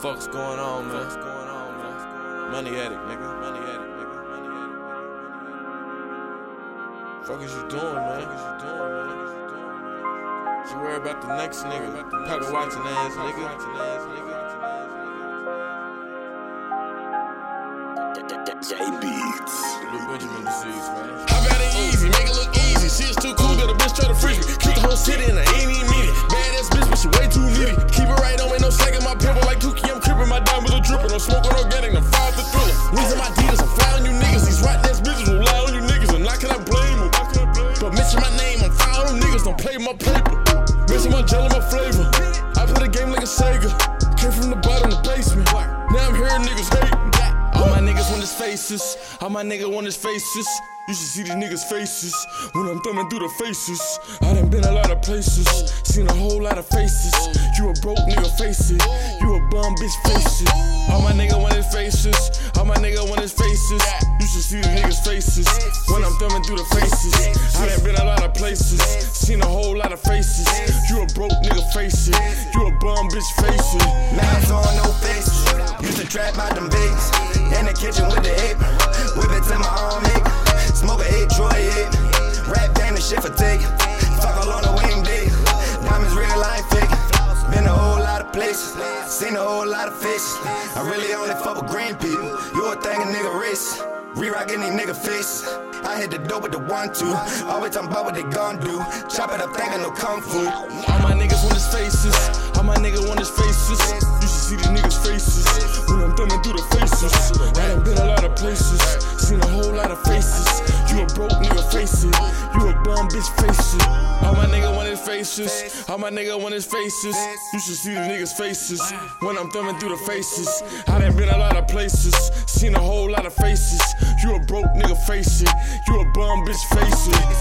Fuck's going on, man? Fuck's going on, man? Money addict, nigga. Money addict, nigga. Money addict, nigga. Money addict. Fuck is you doing, man? Fuck is you doing, man? She worry about the next nigga. Pocket watching ass nigga. J Beats. Lil Benjamin disease, man. I got it easy, make Adidas, I'm flying you niggas. These rotten ass bitches will lie on you niggas, and I cannot blame them. But mention my name, I'm fire on them niggas, don't play my paper. Mention my gel and my flavor. I play the game like a Sega. Came from the bottom the basement. Now I'm hearing niggas hating. All my niggas want his faces. All my niggas want his faces. You should see these niggas' faces when I'm thumbing through the faces. I done been a lot of places, seen a whole lot of faces. You a broke nigga, face it. You a bum bitch, face it. All my nigga want his faces. Faces. You should see the niggas' faces when I'm thumbing through the faces. I done been a lot of places, seen a whole lot of faces. You a broke nigga, face it. You a bum bitch, face it. Mask on, no faces. Used to trap out them bigs. In the kitchen with the apron. Whip it to my arm, nigga. Smoke a eight, eight. Rap game, the shit for taking. Places. Seen a whole lot of faces. I really only fuck with green people. You a thing a nigga race. Re-rockin' these nigga faces. I hit the dope with the one two. Always talking about what they gon' do. Chop it up, thinking no kung fu. All my niggas want his faces. All my niggas want his faces. You should see these niggas' faces when I'm thumbing through the faces. I done been a lot of places, seen a whole lot of faces. You a broke nigga, face it. You a bum bitch, face it. All my nigga All my nigga want his faces. You should see the niggas' faces when I'm thumbing through the faces. I done been a lot of places, seen a whole lot of faces. You a broke nigga, face it. You a bum bitch, face it.